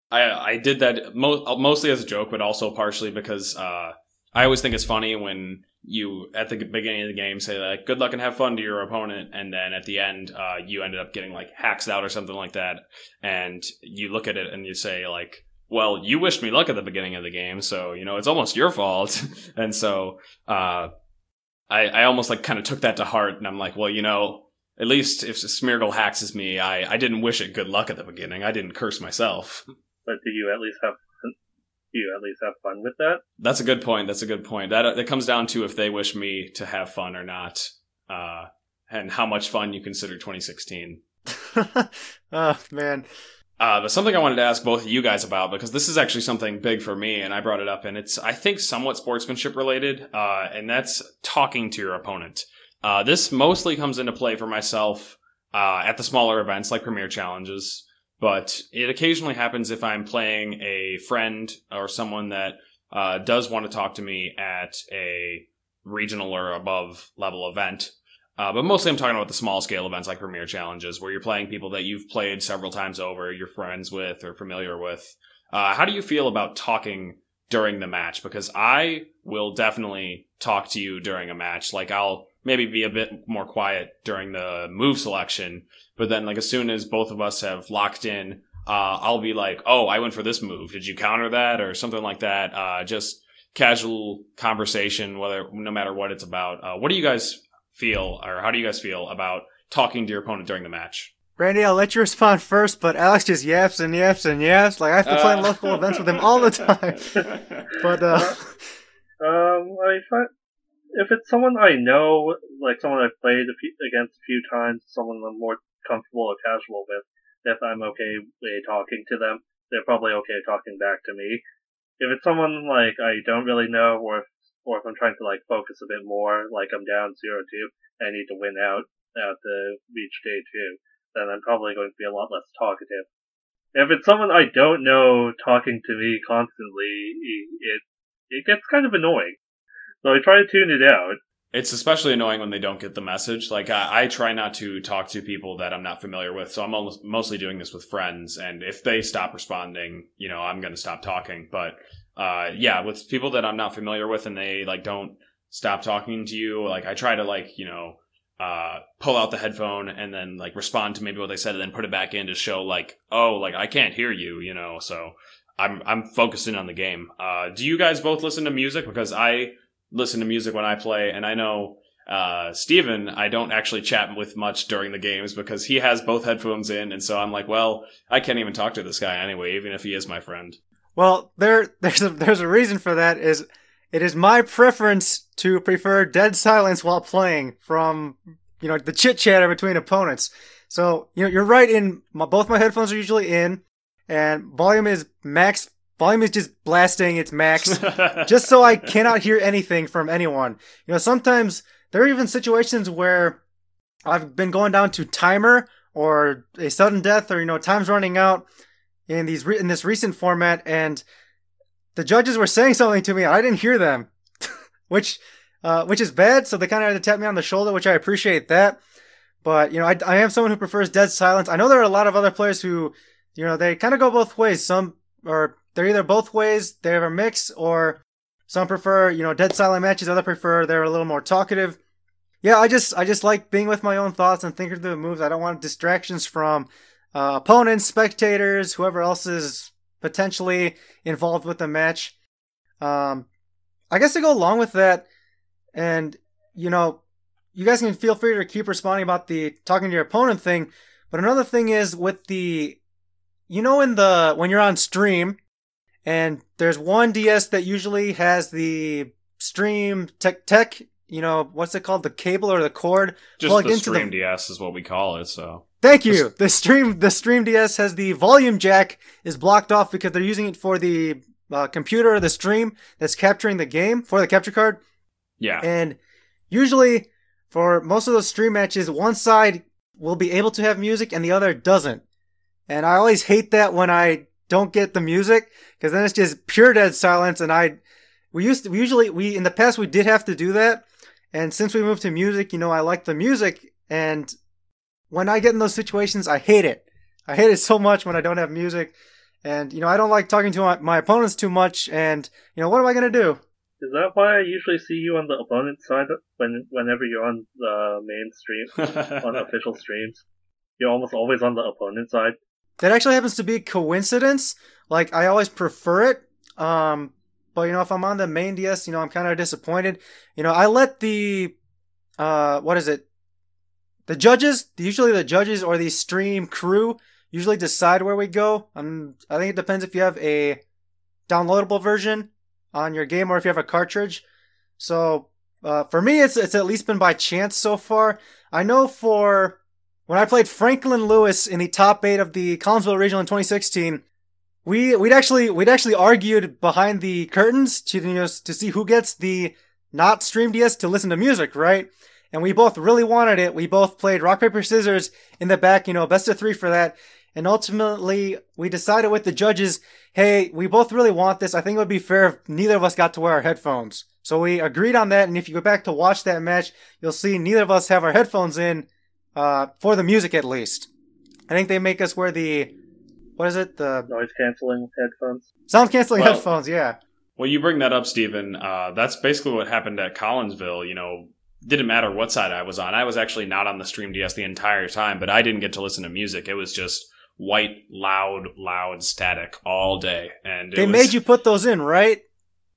I I did that mo- mostly as a joke, but also partially because uh, I always think it's funny when you at the beginning of the game say like good luck and have fun to your opponent and then at the end uh, you ended up getting like hacked out or something like that and you look at it and you say like well you wished me luck at the beginning of the game so you know it's almost your fault [LAUGHS] and so uh, I, I almost like kind of took that to heart and i'm like well you know at least if smeargle hacks me I, I didn't wish it good luck at the beginning i didn't curse myself But do you at least have do you at least have fun with that? That's a good point. That's a good point. That that comes down to if they wish me to have fun or not, uh, and how much fun you consider 2016. oh [LAUGHS] man. Uh, but something I wanted to ask both of you guys about because this is actually something big for me, and I brought it up, and it's I think somewhat sportsmanship related, uh, and that's talking to your opponent. Uh, this mostly comes into play for myself uh, at the smaller events like Premier Challenges, but it occasionally happens if I'm playing a friend or someone that uh, does want to talk to me at a regional or above level event. Uh, but mostly I'm talking about the small scale events like Premier Challenges, where you're playing people that you've played several times over, you're friends with or familiar with. Uh, how do you feel about talking during the match? Because I will definitely talk to you during a match. Like I'll maybe be a bit more quiet during the move selection, but then like as soon as both of us have locked in, uh, I'll be like, "Oh, I went for this move. Did you counter that or something like that?" Uh, just casual conversation, whether no matter what it's about. Uh, what do you guys feel, or how do you guys feel about talking to your opponent during the match? Randy, I'll let you respond [LAUGHS] first, but Alex just yaps and yaps and yaps. Like I have to play in Uh. local events with him all the time. [LAUGHS] But uh, Um, I find if it's someone I know, like someone I've played a few, against a few times, someone I'm more comfortable or casual with, if I'm okay with talking to them, they're probably okay talking back to me. If it's someone like I don't really know, or if, or if I'm trying to like focus a bit more, like I'm down zero two, and I need to win out out to reach day two, then I'm probably going to be a lot less talkative. If it's someone I don't know talking to me constantly, it it gets kind of annoying. So I try to tune it out. It's especially annoying when they don't get the message. Like I, I try not to talk to people that I'm not familiar with, so I'm almost, mostly doing this with friends. And if they stop responding, you know, I'm going to stop talking. But uh, yeah, with people that I'm not familiar with and they like don't stop talking to you, like I try to like you know uh, pull out the headphone and then like respond to maybe what they said and then put it back in to show like oh like I can't hear you, you know. So I'm I'm focusing on the game. Uh, do you guys both listen to music? Because I listen to music when I play, and I know uh, Stephen, I don't actually chat with much during the games because he has both headphones in, and so I'm like, well, I can't even talk to this guy anyway, even if he is my friend. Well, there there's a there's a reason for that. Is it is my preference to prefer dead silence while playing from you know the chit chatter between opponents. So you know you're right. In my, both my headphones are usually in, and volume is max. Volume is just blasting its max. [LAUGHS] just so I cannot hear anything from anyone. You know, sometimes there are even situations where I've been going down to timer or a sudden death or you know time's running out in these re- in this recent format and the judges were saying something to me I didn't hear them, [LAUGHS] which uh, which is bad. So they kind of had to tap me on the shoulder, which I appreciate that. But you know, I, I am someone who prefers dead silence. I know there are a lot of other players who, you know, they kind of go both ways. Some or they're either both ways. They have a mix, or some prefer you know dead silent matches. Other prefer they're a little more talkative. Yeah, I just I just like being with my own thoughts and thinking through the moves. I don't want distractions from uh, opponents, spectators, whoever else is potentially involved with the match. Um, I guess to go along with that, and you know, you guys can feel free to keep responding about the talking to your opponent thing. But another thing is with the, you know, in the when you're on stream, and there's one DS that usually has the stream tech tech. You know, what's it called? The cable or the cord Just plugged the into the Stream DS is what we call it. So Thank you. The stream the stream DS has the volume jack is blocked off because they're using it for the uh, computer or the stream that's capturing the game for the capture card. yeah, And usually for most of those stream matches, one side will be able to have music and the other doesn't. And I always hate that when I don't get the music because then it's just pure dead silence. And I we used to we usually we in the past we did have to do that. And since we moved to music, you know, I like the music and when I get in those situations, I hate it. I hate it so much when I don't have music. And, you know, I don't like talking to my, my opponents too much. And, you know, what am I going to do? Is that why I usually see you on the opponent side when whenever you're on the main stream [LAUGHS] on official streams? You're almost always on the opponent side. That actually happens to be coincidence. Like, I always prefer it. Um, but, you know, if I'm on the main DS, you know, I'm kind of disappointed. You know, I let the, uh, what is it? The judges, usually the judges or the stream crew, usually decide where we go. Um, I think it depends if you have a downloadable version on your game or if you have a cartridge. So uh, for me, it's it's at least been by chance so far. I know for when I played Franklin Lewis in the top eight of the Collinsville Regional in 2016, we we'd actually we'd actually argued behind the curtains to you know, to see who gets the not stream DS to listen to music, right? And we both really wanted it. We both played rock paper scissors in the back, you know, best of three for that. And ultimately, we decided with the judges, hey, we both really want this. I think it would be fair if neither of us got to wear our headphones. So we agreed on that. And if you go back to watch that match, you'll see neither of us have our headphones in, uh, for the music at least. I think they make us wear the, what is it? The Noise canceling headphones. sound canceling Well- headphones. Yeah. Well, you bring that up, Stephen. Uh, that's basically what happened at Collinsville. You know, didn't matter what side I was on. I was actually not on the Stream DS the entire time, but I didn't get to listen to music. It was just white, loud, loud static all day. And They was- made you put those in, right?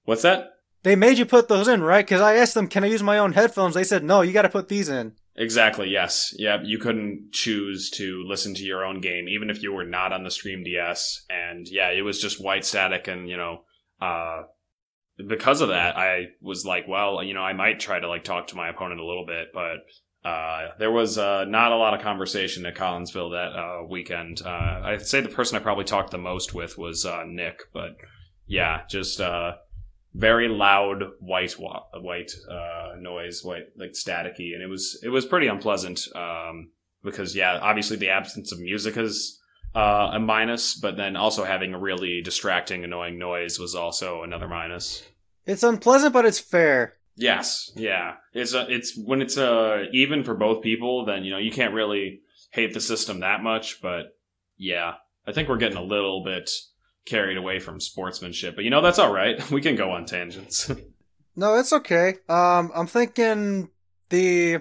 What's that? they made you put those in, right? Because I asked them, "Can I use my own headphones?" They said, "No, you got to put these in." Exactly. Yes. Yeah. You couldn't choose to listen to your own game, even if you were not on the Stream DS. And yeah, it was just white static, and you know, uh, because of that, I was like, well, you know, I might try to like talk to my opponent a little bit, but uh, there was uh, not a lot of conversation at Collinsville that uh, weekend. Uh, I'd say the person I probably talked the most with was uh, Nick, but yeah, just uh, very loud white white noise, white like staticky, and it was it was pretty unpleasant um, because yeah, obviously the absence of music is a minus, but then also having a really distracting, annoying noise was also another minus. It's unpleasant, but it's fair. Yes, yeah. It's a, it's when it's uh even for both people, then you know you can't really hate the system that much. But yeah, I think we're getting a little bit carried away from sportsmanship. But you know that's all right. [LAUGHS] We can go on tangents. [LAUGHS] no, it's okay. Um, I'm thinking the,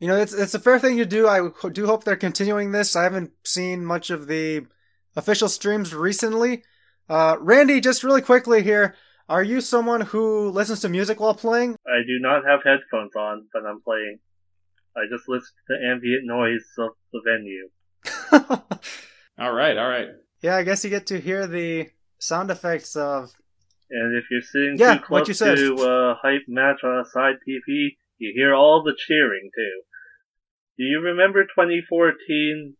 you know, it's it's a fair thing to do. I do hope they're continuing this. I haven't seen much of the official streams recently. Uh, Randy, just really quickly here. Are you someone who listens to music while playing? I do not have headphones on when I'm playing. I just listen to the ambient noise of the venue. [LAUGHS] all right, all right. Yeah, I guess you get to hear the sound effects of. And if you're sitting yeah, too close to a hype match on a side TV, you hear all the cheering too. Do you remember 2014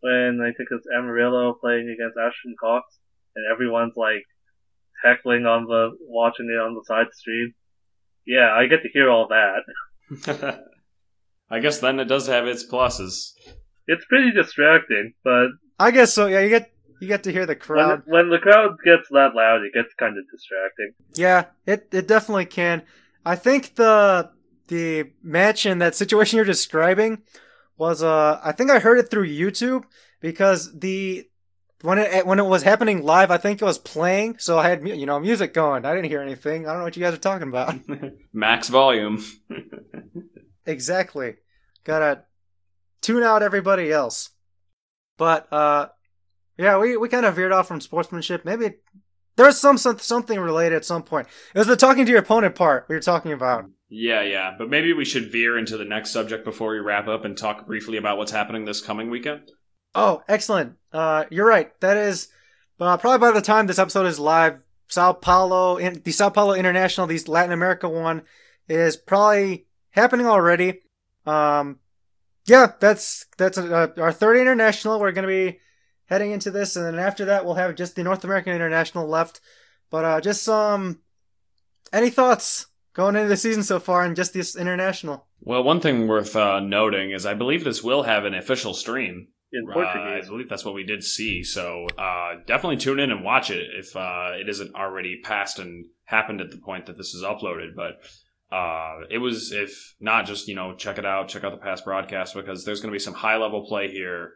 when I think it's Amarillo playing against Ashton Cox, and everyone's like heckling on the watching it on the side stream. Yeah, I get to hear all that. [LAUGHS] I guess then it does have its pluses. It's pretty distracting, but I guess so. Yeah, you get you get to hear the crowd. When, when the crowd gets that loud, it gets kind of distracting. Yeah, it it definitely can. I think the the match in that situation you're describing was uh I think I heard it through YouTube because the when it when it was happening live, I think it was playing, so I had you know music going. I didn't hear anything. I don't know what you guys are talking about. [LAUGHS] Max volume. [LAUGHS] exactly. Gotta tune out everybody else. But uh, yeah, we, we kind of veered off from sportsmanship. Maybe there was some, some something related at some point. It was the talking to your opponent part we were talking about. Yeah, yeah, but maybe we should veer into the next subject before we wrap up and talk briefly about what's happening this coming weekend. Oh, excellent. Uh, you're right. That is uh, probably by the time this episode is live, Sao Paulo, the Sao Paulo International, the Latin America one, is probably happening already. Um, yeah, that's that's uh, our third international. We're going to be heading into this, and then after that, we'll have just the North American International left. But uh, just um, any thoughts going into the season so far, and just this international. Well, one thing worth uh, noting is I believe this will have an official stream in Portuguese. Uh, I believe that's what we did see. So uh, definitely tune in and watch it if uh, it isn't already passed and happened at the point that this is uploaded. But uh, it was, if not, just you know, check it out, check out the past broadcast because there's going to be some high level play here,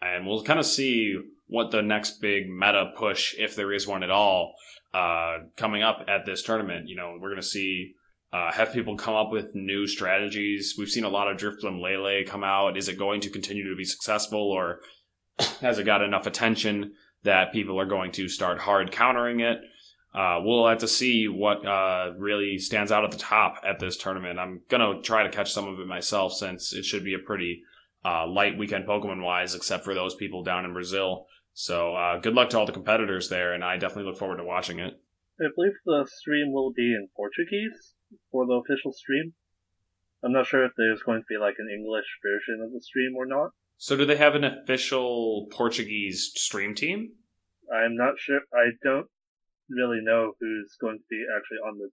and we'll kind of see what the next big meta push, if there is one at all, uh, coming up at this tournament. You know, we're going to see uh, have people come up with new strategies. We've seen a lot of Drifblim Lele come out. Is it going to continue to be successful, or has it got enough attention that people are going to start hard countering it? Uh, we'll have to see what uh, really stands out at the top at this tournament. I'm gonna try to catch some of it myself since it should be a pretty uh, light weekend Pokemon wise, except for those people down in Brazil. So uh, good luck to all the competitors there, and I definitely look forward to watching it. I believe the stream will be in Portuguese for the official stream. I'm not sure if there's going to be like an English version of the stream or not. So, do they have an official Portuguese stream team? I'm not sure. I don't really know who's going to be actually on the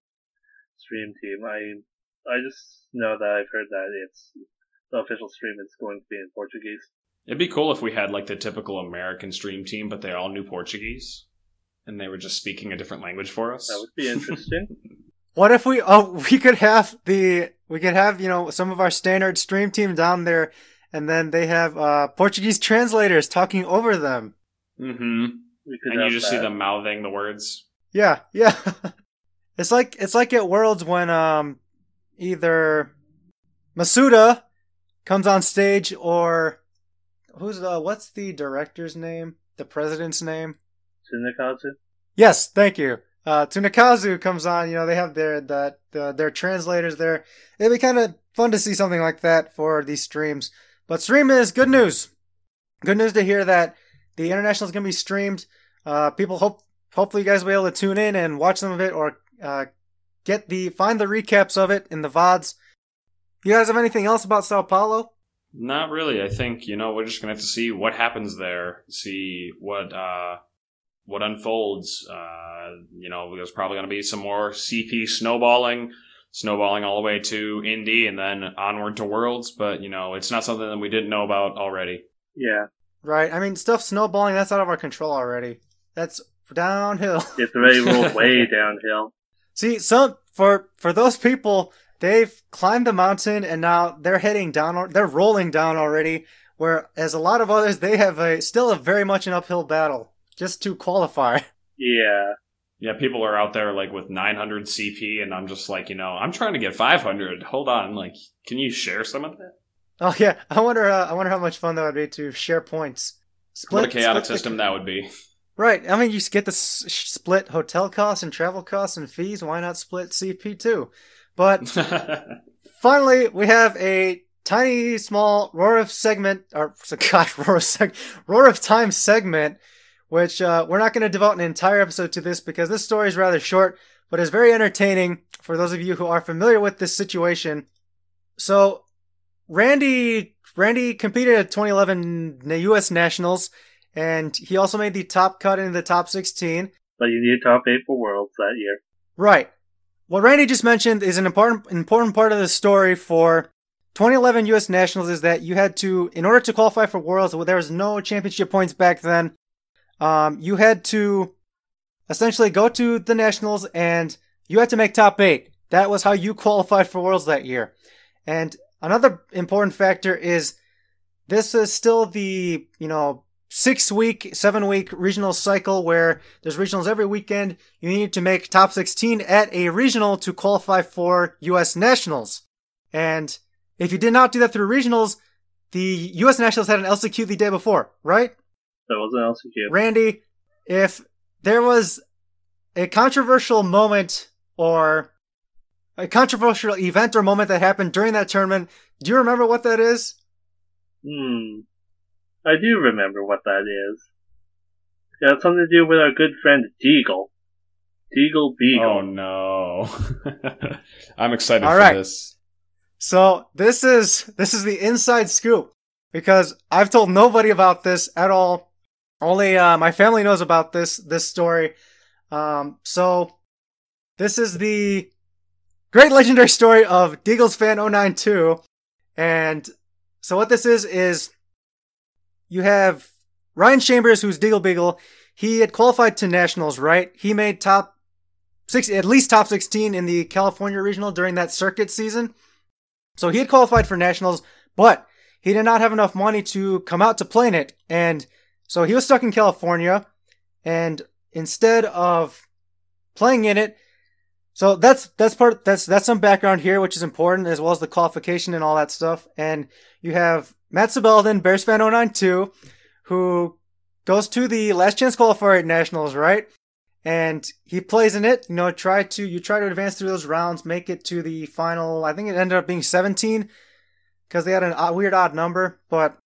stream team. I I just know that I've heard that it's the official stream is going to be in Portuguese. It'd be cool if we had like the typical American stream team, but they all knew Portuguese and they were just speaking a different language for us. That would be interesting. [LAUGHS] What if we oh [LAUGHS] we could have the we could have you know some of our standard stream team down there, and then they have uh, Portuguese translators talking over them. Mm-hmm. And you just that. see them mouthing the words. Yeah, yeah. [LAUGHS] it's like it's like at Worlds when um either Masuda comes on stage or who's the what's the director's name? The president's name? Tsunekazu. Yes, thank you. Uh, Tsunekazu comes on, you know, they have their the, the their translators there. It'd be kind of fun to see something like that for these streams. But stream is good news. Good news to hear that the international is going to be streamed. Uh, people hope hopefully you guys will be able to tune in and watch some of it or uh, get the find the recaps of it in the vods. You guys have anything else about Sao Paulo? Not really. I think you know we're just gonna have to see what happens there, see what uh, what unfolds. Uh, you know, there's probably gonna be some more CP snowballing, snowballing all the way to Indy and then onward to Worlds. But you know, it's not something that we didn't know about already. Yeah, Right. I mean, stuff snowballing that's out of our control already. That's downhill. [LAUGHS] it's already rolled [LAUGHS] way downhill. See, some for for those people, they've climbed the mountain and now they're heading down. or They're rolling down already. Whereas a lot of others, they have a still a very much an uphill battle just to qualify. [LAUGHS] Yeah, Yeah, people are out there like with 900 CP, and I'm just like, you know, I'm trying to get 500. Hold on, like, can you share some of that? Oh yeah, I wonder. Uh, I wonder how much fun that would be to share points. what a chaotic split the- system that would be. Right. I mean, you get the s- split hotel costs and travel costs and fees. Why not split CP too? But [LAUGHS] finally, we have a tiny, small roar of segment, or so [LAUGHS] gosh, roar of seg- roar of time segment, which uh, we're not going to devote an entire episode to this because this story is rather short, but is very entertaining for those of you who are familiar with this situation. So, Randy, Randy competed at 2011 U.S. Nationals, and he also made the top cut in the top 16. but you need top eight for Worlds that year. Right. What Randy just mentioned is an important important part of the story for 2011 U.S. Nationals is that you had to, in order to qualify for Worlds, there was no championship points back then. Um, you had to essentially go to the Nationals and you had to make top eight. That was how you [LAUGHS] qualified for Worlds that year. And another important factor is this is still the, you know, six week, seven week regional cycle where there's regionals every weekend. You need to make top 16 at a regional to qualify for US Nationals. And if you did not do that through regionals, the US Nationals had an LCQ the day before, right? That was an LCQ. Randy, if there was a controversial moment or a controversial event or moment that happened during that tournament, do you remember what that is? Hmm. I do remember what that is. It had something to do with our good friend Deagle. Deagle Beagle. oh no. [LAUGHS] I'm excited All for right. this. So this is this is the inside scoop because I've told nobody about this at all. Only uh, my family knows about this this story. Um, so this is the great legendary story of Deagle's fan 092. and so what this is is you have Ryan Chambers, who's Deagle Beagle. He had qualified to nationals, right? He made top six, at least top 16 in the California regional during that circuit season. So he had qualified for nationals, but he did not have enough money to come out to play in it. And so he was stuck in California. And instead of playing in it, so that's, that's part, that's, that's some background here, which is important as well as the qualification and all that stuff. And you have Matt Sabeldin, Bears fan 092, who goes to the last chance qualifier at nationals, right? and he plays in it. You know, try to you try to advance through those rounds, make it to the final. I think it ended up being 17 because they had a weird odd number, but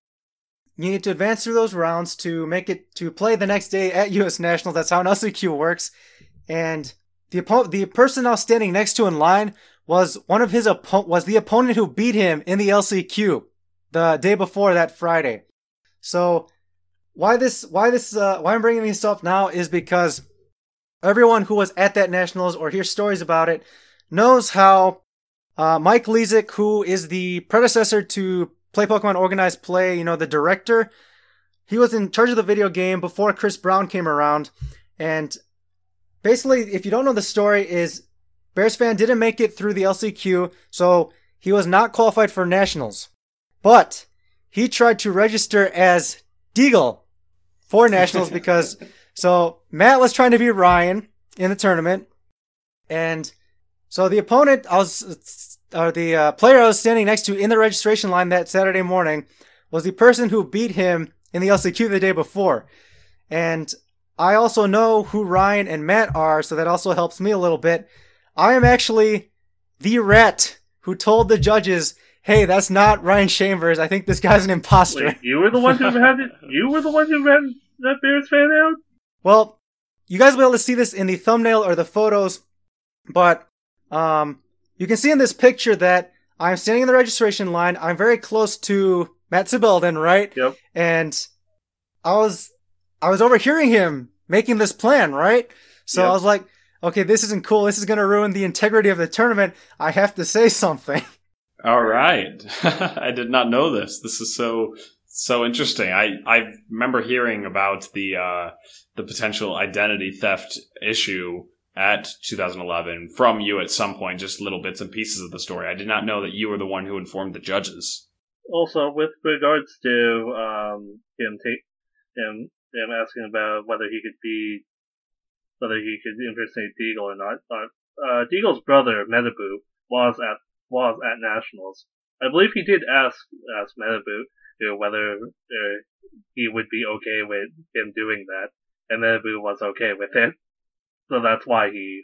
you need to advance through those rounds to make it to play the next day at U.S. Nationals. That's how an LCQ works. And the oppo- the person now standing next to in line was one of his oppo- was the opponent who beat him in the LCQ the day before that Friday. So why this why this uh, why I'm bringing this up now is because everyone who was at that nationals or hears stories about it knows how uh, Mike Lezik, who is the predecessor to Play Pokemon Organized Play, you know, the director, he was in charge of the video game before Chris Brown came around. And basically, if you don't know the story, is Bears fan didn't make it through the LCQ, so he was not qualified for nationals. But he tried to register as Deagle for nationals [LAUGHS] because so Matt was trying to be Ryan in the tournament, and so the opponent I was, or the uh, player I was standing next to in the registration line that Saturday morning was the person who beat him in the LCQ the day before, and I also know who Ryan and Matt are, so that also helps me a little bit. I am actually the rat who told the judges, "Hey, that's not Ryan Chambers. I think this guy's an imposter." Wait, you were the one who [LAUGHS] had it. You were the one who ran that Bears fan out. Well, you guys will be able to see this in the thumbnail or the photos, but um, you can see in this picture that I'm standing in the registration line. I'm very close to Matt Sibelden, right? Yep. And I was I was overhearing him making this plan, right? So Yep. I was like, okay, this isn't cool. This is going to ruin the integrity of the tournament. I have to say something. [LAUGHS] All right. [LAUGHS] I did not know this. This is so so interesting. I I remember hearing about the uh the potential identity theft issue at 2011 from you at some point, just little bits and pieces of the story. I did not know that you were the one who informed the judges. Also, with regards to um, him take him him asking about whether he could be whether he could impersonate Deagle or not. Uh, uh, Deagle's brother Metabu was at was at nationals. I believe he did ask ask Metabu you know, whether uh, he would be okay with him doing that, and Metabu was okay with it. So that's why he.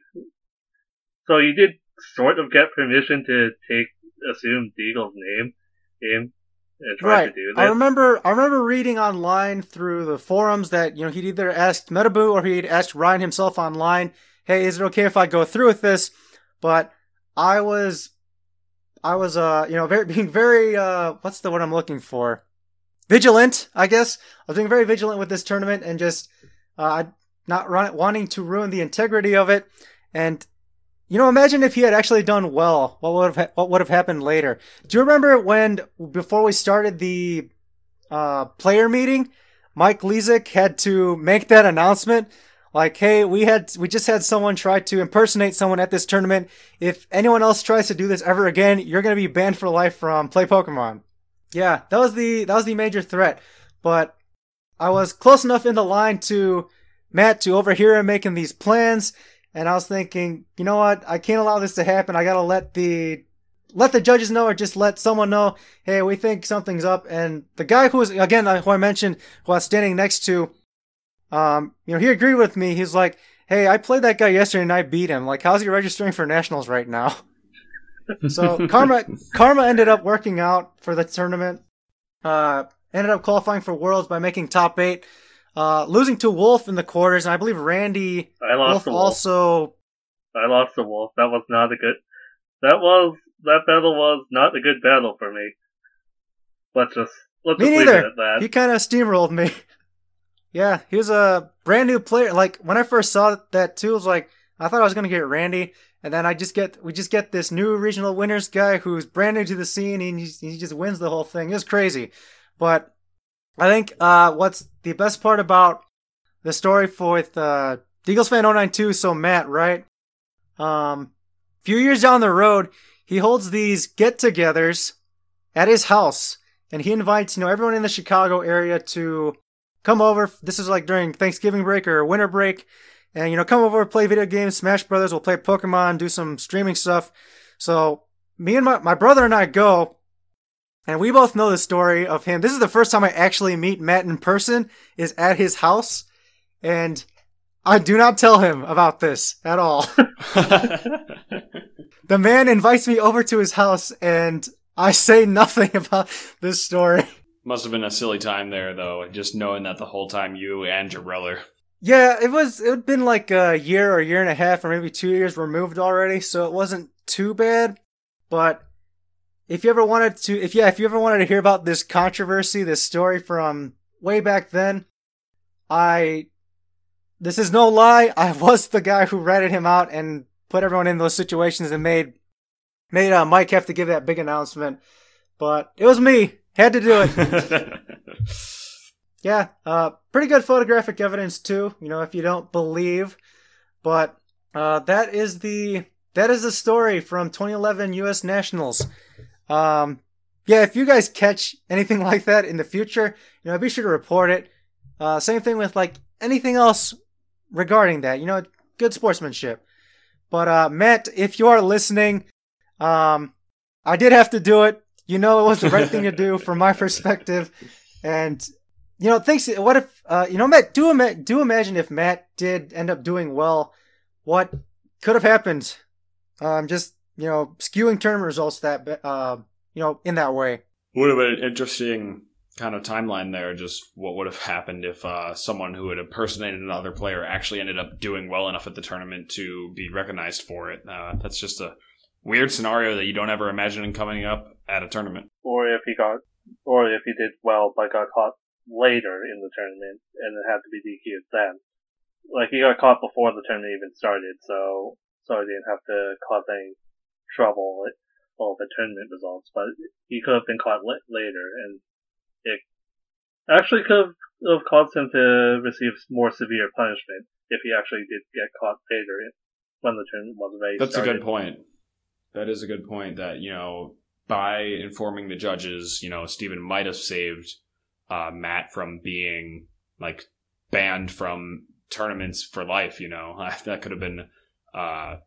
So he did sort of get permission to take assume Deagle's name try right. to do I remember I remember reading online through the forums that, you know, he'd either asked Metabu or he'd asked Ryan himself online, "Hey, is it okay if I go through with this?" But I was I was uh, you know, very [LAUGHS] being very uh what's the word I'm looking for? Vigilant, I guess. I was being very vigilant with this tournament and just uh not run, wanting to ruin the integrity of it and you know, imagine if he had actually done well. What would have what would have happened later? Do you remember when before we started the uh, player meeting, Mike Lezik had to make that announcement? Like, hey, we had we just had someone try to impersonate someone at this tournament. If anyone else tries to do this ever again, you're gonna be banned for life from play Pokemon. Yeah, that was the that was the major threat. But I was close enough in the line to Matt to overhear him making these plans, and I was thinking, you know what? I can't allow this to happen. I gotta let the let the judges know, or just let someone know. Hey, we think something's up. And the guy who was again, uh, who I mentioned, who I was standing next to, um, you know, he agreed with me. He's like, "Hey, I played that guy yesterday and I beat him. Like, how's he registering for nationals right now?" [LAUGHS] so Karma Karma ended up working out for the tournament. Uh, ended up qualifying for Worlds by making top eight, uh, losing to Wolf in the quarters, and I believe Randy I Wolf wolf. also. I lost the wolf. That was not a good. That was that battle was not a good battle for me. Let's just let's Me just leave neither. it at that. He kind of steamrolled me. [LAUGHS] yeah, he was a brand new player. Like when I first saw that too, I was like, I thought I was gonna get Randy, and then I just get we just get this new regional winners guy who's brand new to the scene, and he, he just wins the whole thing. It's crazy, but I think uh, what's the best part about the story for with uh, Eagles fan 092, so Matt, right? Um, few years down the road, he holds these get-togethers at his house, and he invites you know everyone in the Chicago area to come over. This is like during Thanksgiving break or winter break, and you know come over, play video games, Smash Brothers. We'll play Pokemon, do some streaming stuff. So me and my my brother and I go. And we both know the story of him. This is the first time I actually meet Matt in person, is at his house. And I do not tell him about this at all. [LAUGHS] the man invites me over to his house and I say nothing [LAUGHS] about this story. Must have been a silly time there, though, just knowing that the whole time you and your brother. Yeah, it was, it had been like a year or a year and a half or maybe two years removed already, so it wasn't too bad. But if you ever wanted to, if yeah, if you ever wanted to hear about this controversy, this story from way back then, I, this is no lie, I was the guy who ratted him out and put everyone in those situations and made, made uh, Mike have to give that big announcement. But it was me, had to do it. [LAUGHS] Yeah, uh, pretty good photographic evidence too. You know, if you don't believe, but uh, that is the that is the story from 2011 U.S. Nationals. Um, yeah, if you guys catch anything [LAUGHS] like that in the future, you know, be sure to report it. Uh, same thing with like anything else regarding that. You know, good sportsmanship. But uh, Matt, if you are listening, um, I did have to do it. You know, it was the right thing to do from my [LAUGHS] perspective, and you know, thanks. What if Uh, you know, Matt, do ima- do imagine if Matt did end up doing well, what could have happened? Um, just you know, skewing tournament results that uh, you know, in that way. Would have been an interesting kind of timeline there. Just what would have happened if uh, someone who had impersonated another player actually ended up doing well enough at the tournament to be recognized for it. Uh, that's just a weird scenario that you don't ever imagine coming up at a tournament. Or if he got, or if he did well but got caught later in the tournament and it had to be DQ'd then. Like he got caught before the tournament even started, so so he didn't have to cause any trouble with all the tournament results. But he could have been caught later, and it actually could have caused him to receive more severe punishment if he actually did get caught later when the tournament was already That's started. a good point. That is a good point. That you know, by informing the judges, you know, Stephen might have saved uh, Matt from being like banned from tournaments for life. You know, [LAUGHS] that could have been uh,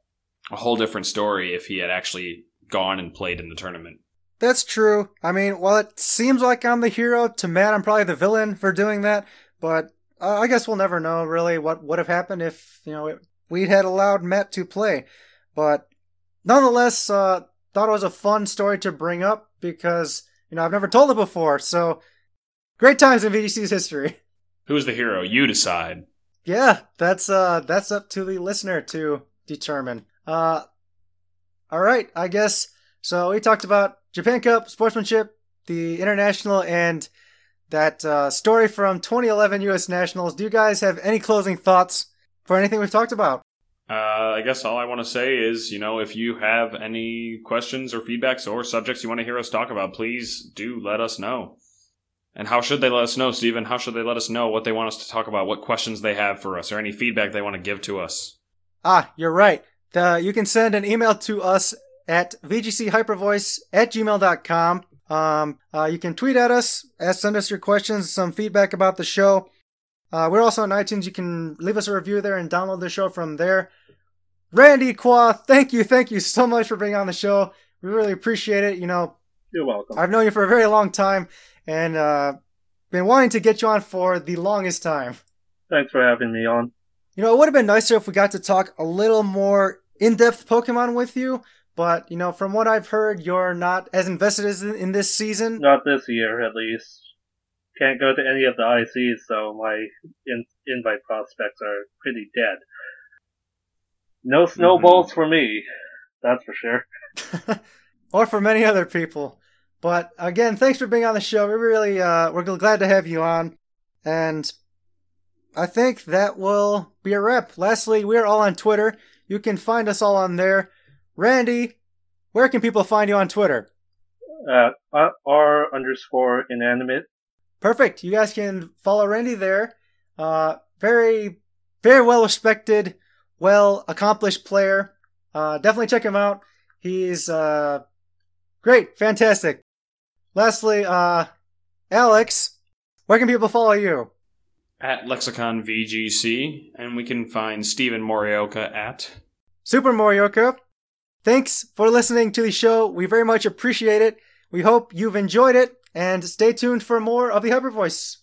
a whole different story if he had actually gone and played in the tournament. That's true. I mean, while it seems like I'm the hero, to Matt, I'm probably the villain for doing that. But uh, I guess we'll never know really what would have happened if you know it, we had allowed Matt to play. But nonetheless, uh, thought it was a fun story to bring up because you know I've never told it before. So great times in VGC's history. [LAUGHS] Who's the hero? You decide. Yeah, that's uh that's up to the listener to determine. Uh all right, I guess so we talked about Japan Cup sportsmanship, the international and that uh, story from 2011 US Nationals. Do you guys have any closing thoughts for anything we've talked about? Uh, I guess all I want to say is, you know, if you have any questions or feedbacks or subjects you want to hear us talk about, please do let us know. And how should they let us know, Stephen? How should they let us know what they want us to talk about, what questions they have for us, or any feedback they want to give to us? Ah, you're right. The, you can send an email to us at vgchypervoice at gmail.com. Um, uh, you can tweet at us, ask, send us your questions, some feedback about the show. Uh, we're also on iTunes. You can leave us a review there and download the show from there. Randy Kwa, thank you, thank you so much for being on the show. We really appreciate it. You know, You're welcome. I've known you for a very long time and uh, been wanting to get you on for the longest time. Thanks for having me on. You know, it would have been nicer if we got to talk a little more in depth Pokemon with you, but, you know, from what I've heard, you're not as invested as in, this season. Not this year, at least. Can't go to any of the ICs, so my in- invite prospects are pretty dead. No snowballs for me, that's for sure. [LAUGHS] or for many other people. But again, thanks for being on the show. We really, uh, we're glad to have you on. And I think that will be a wrap. Lastly, we're all on Twitter. You can find us all on there. Randy, where can people find you on Twitter? At uh, r underscore inanimate. Perfect. You guys can follow Randy there. Uh, very, very well respected, well accomplished player. Uh, definitely check him out. He's uh, great, fantastic. Lastly, uh, Alex, where can people follow you? At Lexicon VGC, and we can find Stephen Morioka at Super Morioka. Thanks for listening to the show. We very much appreciate it. We hope you've enjoyed it, and stay tuned for more of the Hyper Voice.